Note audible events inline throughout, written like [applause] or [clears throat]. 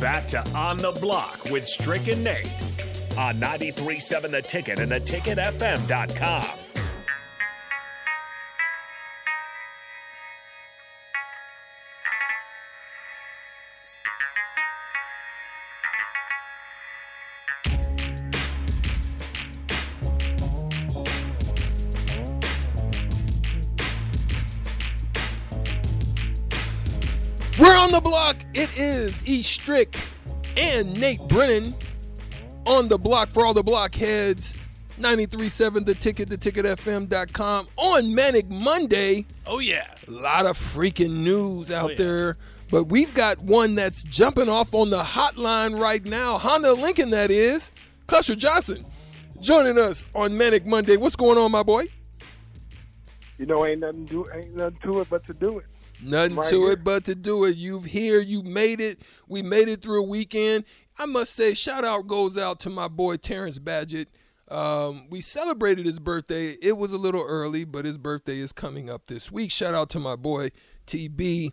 back to On the Block with Strick and Nate on 93.7 The Ticket and theticketfm.com. We're on the block. It is E. Strick and Nate Brennan on the block for all the blockheads. 93.7 The Ticket, theticketfm.com on Manic Monday. Oh yeah. A lot of freaking news out oh, yeah. there. But we've got one that's jumping off on the hotline right now. Honda Lincoln, that is. Clester Johnson joining us on Manic Monday. What's going on, my boy? You know, ain't nothing do ain't nothing to it but to do it. Nothing Right to here. it but to do it. You've here, you made it. We made it through a weekend. I must say, shout out goes out to my boy Terrence Badgett. Um, we celebrated his birthday. It was a little early, but his birthday is coming up this week. Shout out to my boy TB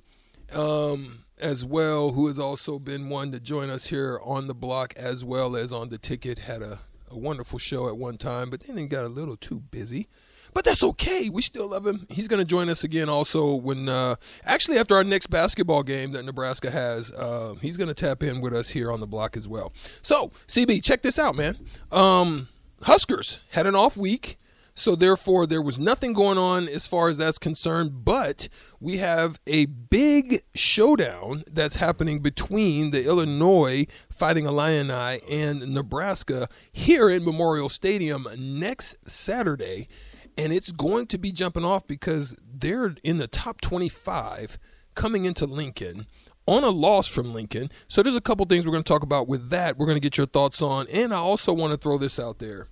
um, as well, who has also been one to join us here on the block as well as on the ticket. Had a, a wonderful show at one time, but then he got a little too busy. But that's okay. We still love him. He's going to join us again also when, uh, actually, after our next basketball game that Nebraska has, uh, he's going to tap in with us here on the block as well. So, CB, check this out, man. Um, Huskers had an off week. So therefore, there was nothing going on as far as that's concerned. But we have a big showdown that's happening between the Illinois Fighting Illini and Nebraska here in Memorial Stadium next Saturday, and it's going to be jumping off because they're in the top 25 coming into Lincoln on a loss from Lincoln. So there's a couple things we're going to talk about with that. We're going to get your thoughts on, and I also want to throw this out there.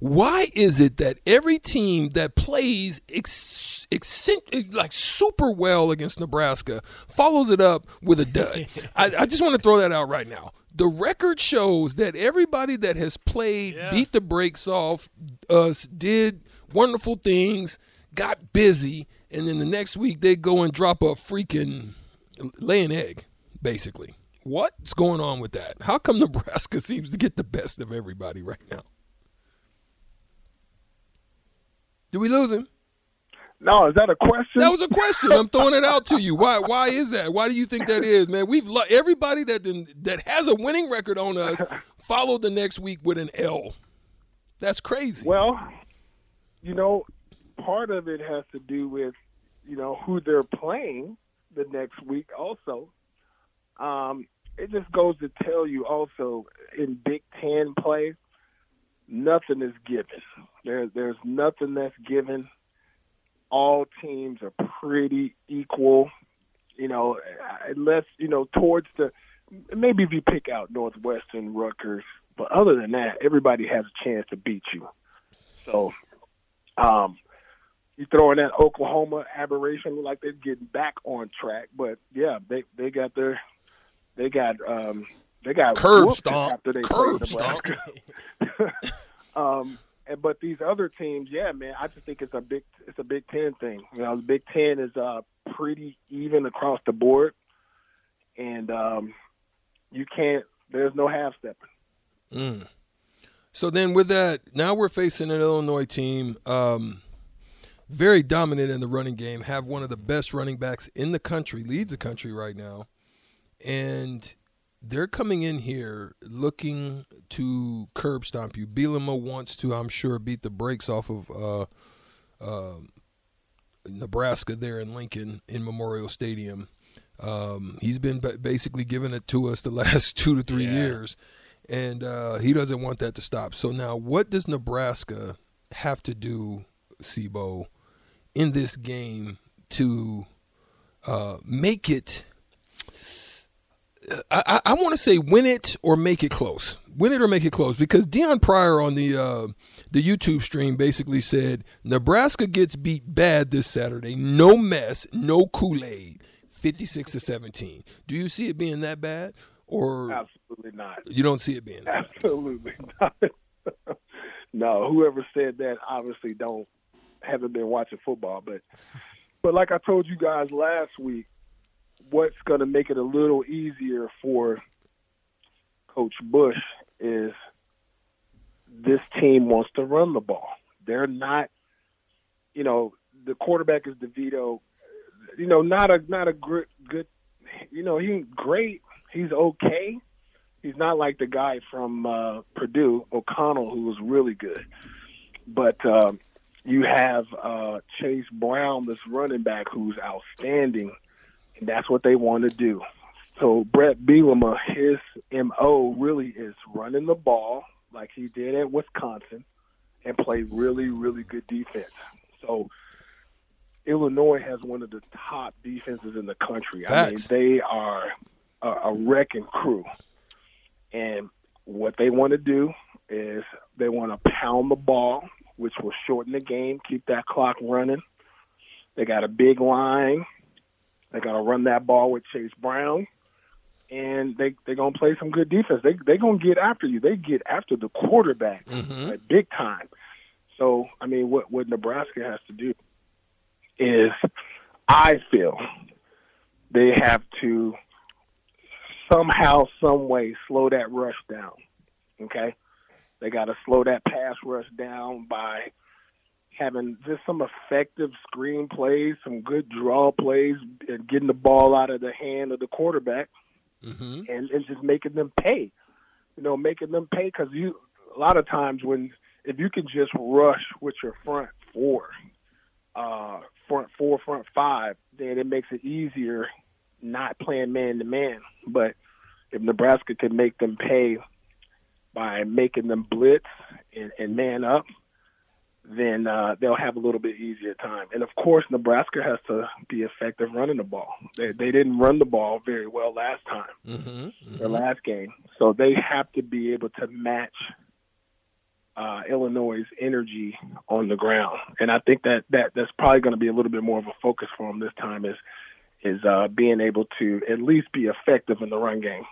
Why is it that every team that plays ex- eccent- like super well against Nebraska follows it up with a dud? [laughs] I, I just want to throw that out right now. The record shows that everybody that has played, Yeah. beat the brakes off uh, us, did wonderful things, got busy, and then the next week they go and drop a freaking lay an egg, basically. What's going on with that? How come [laughs] Nebraska seems to get the best of everybody right now? Did we lose him? No, is that a question? That was a question. I'm throwing it out to you. Why? Why is that? Why do you think that is, man? We've lo- everybody that that has a winning record on us followed the next week with an L. That's crazy. well, you know, part of it has to do with you know who they're playing the next week. Also, um, it just goes to tell you also in Big Ten play, nothing is given. There, there's nothing that's given. All teams are pretty equal. You know, unless you know towards the maybe if you pick out Northwestern, Rutgers, but other than that, everybody has a chance to beat you. So, um, you throw in that Oklahoma aberration, look like they're getting back on track. But yeah, they they got their they got um they got Curb stomp. after they Curb stomp. [laughs] Um, and, but these other teams, yeah, man, I just think it's a big it's a Big Ten thing. You know, the Big Ten is uh pretty even across the board, and um, you can't. There's no half stepping. Mm. So then, with that, now we're facing an Illinois team, um, very dominant in the running game, have one of the best running backs in the country, leads the country right now, and they're coming in here looking to curb stomp you. Bielema wants to, I'm sure, beat the brakes off of uh, uh, Nebraska there in Lincoln in Memorial Stadium. Um, he's been basically giving it to us the [laughs] last two to three Yeah. years, and uh, he doesn't want that to stop. So now, what does Nebraska have to do, Sibo, in this game to uh, make it? I, I, I want to say win it or make it close. Win it or make it close because Dion Pryor on the uh, the YouTube stream basically said Nebraska gets beat bad this Saturday. No mess, no Kool Aid. Fifty six to seventeen. Do you see it being that bad, or Absolutely not. you don't see it being? Absolutely not. [laughs] no, whoever said that obviously don't haven't been watching football, but but like I told you guys last week, what's going to make it a little easier for Coach Busch is this team wants to run the ball. They're not, you know, the quarterback is DeVito. You know, not a not a good good. You know, he ain't great. He's okay. He's not like the guy from uh, Purdue, O'Connell, who was really good. But um, you have uh, Chase Brown, this running back, who's outstanding, and that's what they want to do. So Brett Bielema, his mo really is running the ball like he did at Wisconsin, and play really, really good defense. So Illinois has one of the top defenses in the country. Facts. I mean, they are a, a wrecking crew, and what they want to do is they want to pound the ball, which will shorten the game, keep that clock running. They got a big line. They got to run that ball with Chase Brown and they they're gonna play some good defense. They they're gonna get after you. They get after the quarterback Mhm. like big time. So I mean, what what Nebraska has to do is, I feel, they have to somehow, some way, slow that rush down. Okay, they got to slow that pass rush down by having just some effective screen plays, some good draw plays, and getting the ball out of the hand of the quarterback hmm and, and just making them pay. You know, making them pay because you a lot of times when if you can just rush with your front four, uh, front four, front five, then it makes it easier not playing man to man. But if Nebraska can make them pay by making them blitz and, and man up, then uh, they'll have a little bit easier time. And of course, Nebraska has to be effective running the ball. They, they didn't run the ball very well last time hmm their last game. So they have to be able to match uh, Illinois' energy on the ground, and I think that, that that's probably going to be a little bit more of a focus for them this time is is uh, being able to at least be effective in the run game.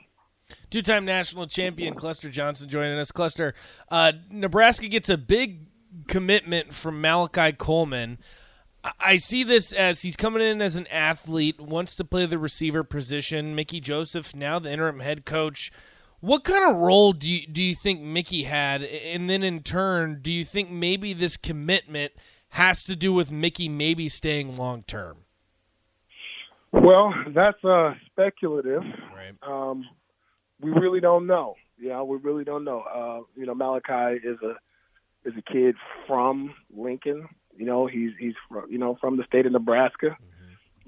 Two-time national champion Clester Johnson joining us. Clester, uh, Nebraska gets a big commitment from Malachi Coleman. I- I see this as he's coming in as an athlete, wants to play the receiver position. Mickey Joseph, now the interim head coach. What kind of role do you, do you think Mickey had? And then in turn, do you think maybe this commitment has to do with Mickey maybe staying long term? Well, that's uh, speculative. Right. Um, we really don't know. Yeah, we really don't know. Uh, you know, Malachi is a is a kid from Lincoln. You know, he's he's from, you know from the state of Nebraska.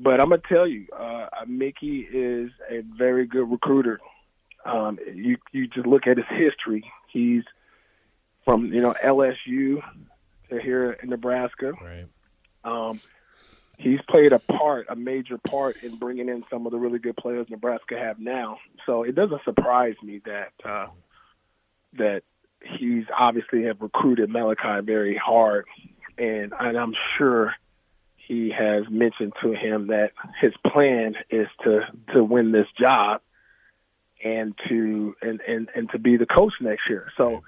But I'm gonna tell you, uh, Mickey is a very good recruiter. Um, you you just look at his history. He's from you know LSU to here in Nebraska. Right. Um, he's played a part, a major part in bringing in some of the really good players Nebraska have now. So it doesn't surprise me that uh, that he's obviously have recruited Malachi very hard, and, and I'm sure he has mentioned to him that his plan is to to win this job and to and and, and to be the coach next year. So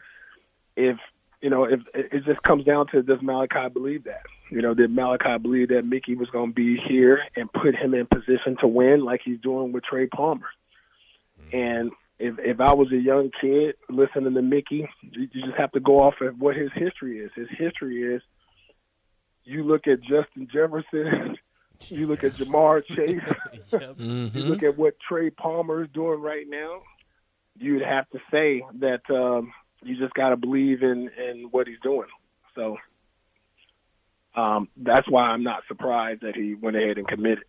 if you know, if it just comes down to does Malachi believe that? You know, did Malachi believe that Mickey was going to be here and put him in position to win like he's doing with Trey Palmer? And if if I was a young kid listening to Mickey, you you just have to go off of what his history is. His history is you look at Justin Jefferson, [laughs] you look at Ja'Marr Chase, [laughs] Yep. [laughs] you hmm look at what Trey Palmer is doing right now, you'd have to say that um, you just got to believe in, in what he's doing. So um, that's why I'm not surprised that he went ahead and committed.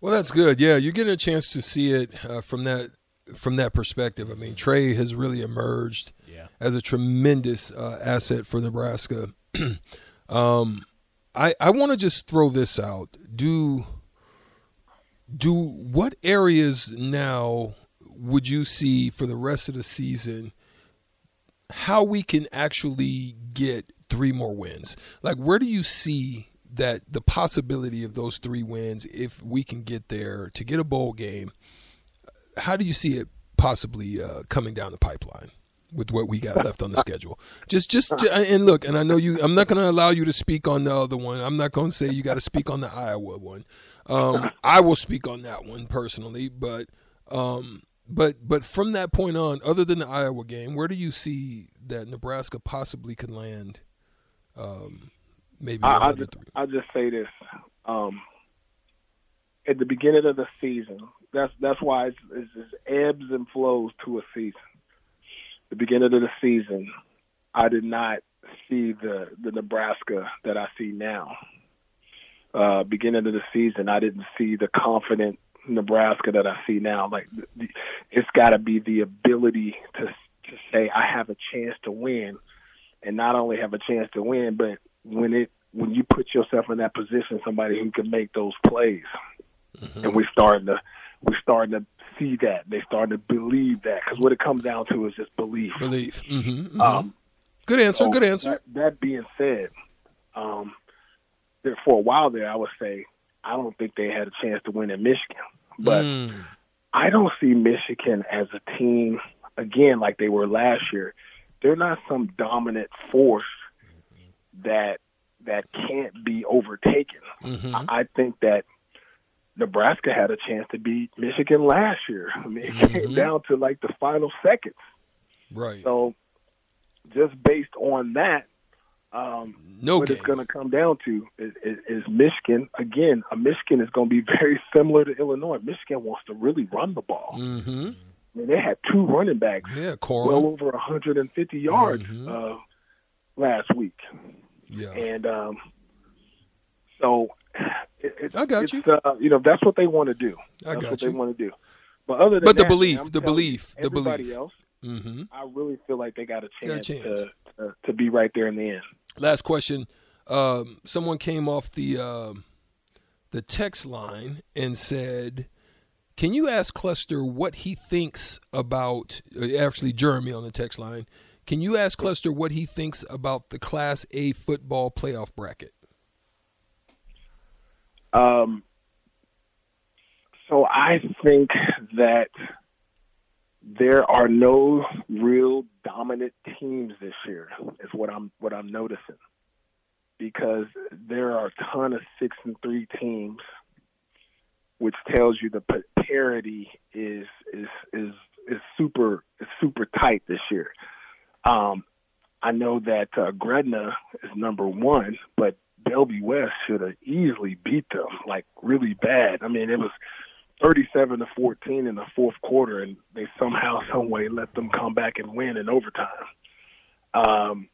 Well, that's good. Yeah, you're getting a chance to see it uh, from that from that perspective. I mean, Trey has really emerged Yeah. as a tremendous uh, asset for Nebraska. [clears throat] um, I I want to just throw this out. Do do what areas now would you see for the rest of the season? How we can actually get three more wins? Like, where do you see that the possibility of those three wins, if we can get there to get a bowl game? How do you see it possibly uh, coming down the pipeline? with what we got left on the schedule. Just, just, ju- and look, and I know you. I'm not going to allow you to speak on the other one. I'm not going to say you got to speak on the Iowa one. Um, I will speak on that one personally, but um, but but from that point on, other than the Iowa game, where do you see that Nebraska possibly could land? Um, maybe I, I'll just. I'll just say this. Um, at the beginning of the season, that's that's why it's, it's, it's ebbs and flows to a season. The beginning of the season, I did not see the the Nebraska that I see now. Uh, beginning of the season, I didn't see the confident Nebraska that I see now. Like it's got to be the ability to to say I have a chance to win, and not only have a chance to win, but when it when you put yourself in that position, somebody who can make those plays, and we're starting to we're starting to see that they starting to believe that because what it comes down to is just belief. Belief. hmm Um, good answer. so good answer. That, that being said, um, there, for a while there, I would say I don't think they had a chance to win in Michigan, but Mm. I don't see Michigan as a team again like they were last year. They're not some dominant force that that can't be overtaken. Mhm. I think that Nebraska had a chance to beat Michigan last year. I mean, it came Mhm. down to like the final seconds. Right. So, just based on that, um, No what game. it's going to come down to is, is, is Michigan. Again, a Michigan is going to be very similar to Illinois. Michigan wants to really run the ball. hmm I mean, they had two running backs, Yeah, well over 150 yards Mhm. uh, last week, yeah. and um, so it, it's, I got you. Uh, you know, that's what they want to do. I got what you. they want to do. But other than But the that, belief, man, the belief, the everybody belief. else, hmm I really feel like they got a Got a chance, chance. To, to to be right there in the end. Last question. Um, someone came off the um, the text line and said, "Can you ask Clester what he thinks about?" uh, Actually, Jeremy on the text line. Can you ask Clester what he thinks about the Class A football playoff bracket? Um, so I think that there are no real dominant teams this year. Is what I'm what I'm noticing because there are a ton of six and three teams, which tells you the pa- parity is is is is super is super tight this year. Um, I know that uh, Gretna is number one, but Bellevue West should have easily beat them, like really bad. I mean, it was 37 to 14 in the fourth quarter, and they somehow, some way, let them come back and win in overtime. Um,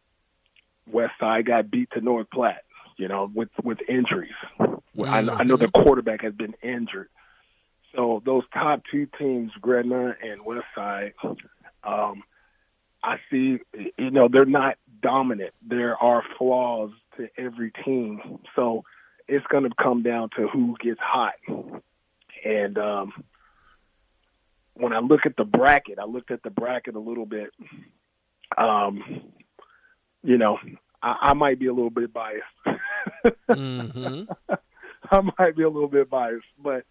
West Side got beat to North Platte, you know, with with injuries. I, I know the quarterback has been injured, so those top two teams, Gretna and West Side, um, I see, you know, they're not dominant. There are flaws to every team. So it's going to come down to who gets hot. And um, when I look at the bracket, I looked at the bracket a little bit. Um, you know, I, I might be a little bit biased. hmm [laughs] I might be a little bit biased, but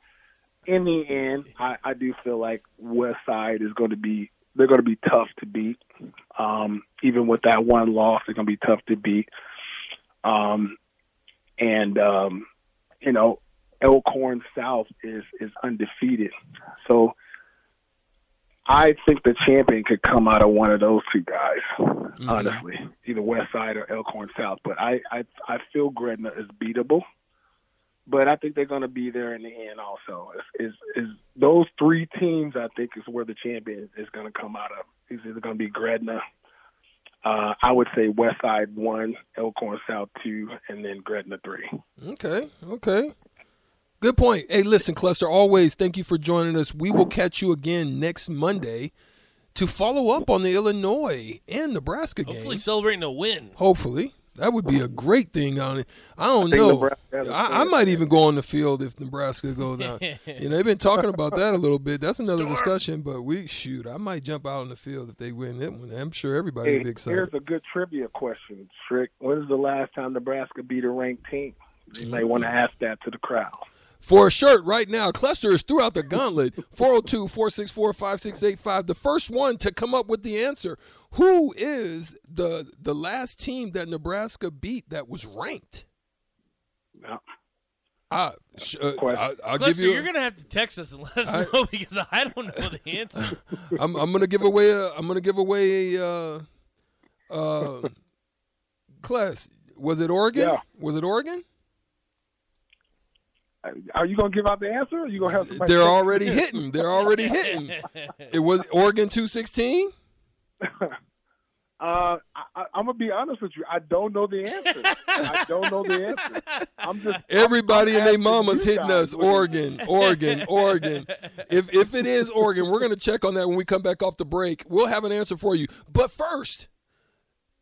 in the end, I, I do feel like West Side is going to be they're going to be tough to beat. Um, even with that one loss, they're going to be tough to beat. Um, and um, you know, Elkhorn South is is undefeated, so I think the champion could come out of one of those two guys. Honestly, either West Side or Elkhorn South. But I I, I feel Gretna is beatable but I think they're going to be there in the end. Also, is is, is those three teams? I think is where the champion is going to come out of. It's either going to be Gretna. Uh, I would say West Side one, Elkhorn South two, and then Gretna three. Okay. Okay. Good point. Hey, listen, Clester. Always thank you for joining us. We will catch you again next Monday to follow up on the Illinois and Nebraska game. Hopefully, celebrating a win. Hopefully. That would be a great thing on it. I don't think know. I, has a I, I chance. might even go on the field if Nebraska goes out. [laughs] you know, they've been talking about that a little bit. That's another discussion, but we shoot. I might jump out on the field if they win that one. I'm sure everybody Hey, will be excited. here's a good trivia question, Strick. When is the last time Nebraska beat a ranked team? You may want to ask that to the crowd. For a shirt right now, Clester is throughout the gauntlet. [laughs] 402 464 5685. The first one to come up with the answer. Who is the the last team that Nebraska beat that was ranked? Yeah. I, sh- uh, Question. I, will Clester, give you. you're gonna have to text us and let us I- know [laughs] because I don't know the answer. [laughs] I'm, I'm gonna give away a. I'm gonna give away a. Uh, uh, class. Was it Oregon? Yeah. Was it Oregon? Are you gonna give out the answer? Or are you gonna have somebody They're text already hitting. They're already [laughs] hitting. It was Oregon 216. [laughs] Uh, I, I, I'm gonna be honest with you. I don't know the answer. I don't know the answer. I'm just Everybody I'm and their mamas hitting us. Oregon, Oregon, Oregon. If if it is Oregon, we're gonna check on that when we come back off the break. We'll have an answer for you. But first,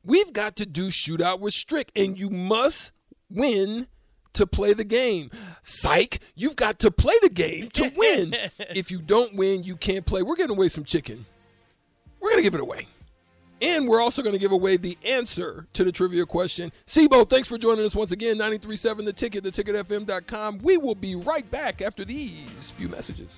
we've got to do shootout with Strick, and you must win to play the game. Psych, you've got to play the game to win. [laughs] if you don't win, you can't play. We're giving away some chicken. We're gonna give it away. And we're also going to give away the answer to the trivia question. Sibo, thanks for joining us once again. 93.7 The Ticket, theticketfm.com. We will be right back after these few messages.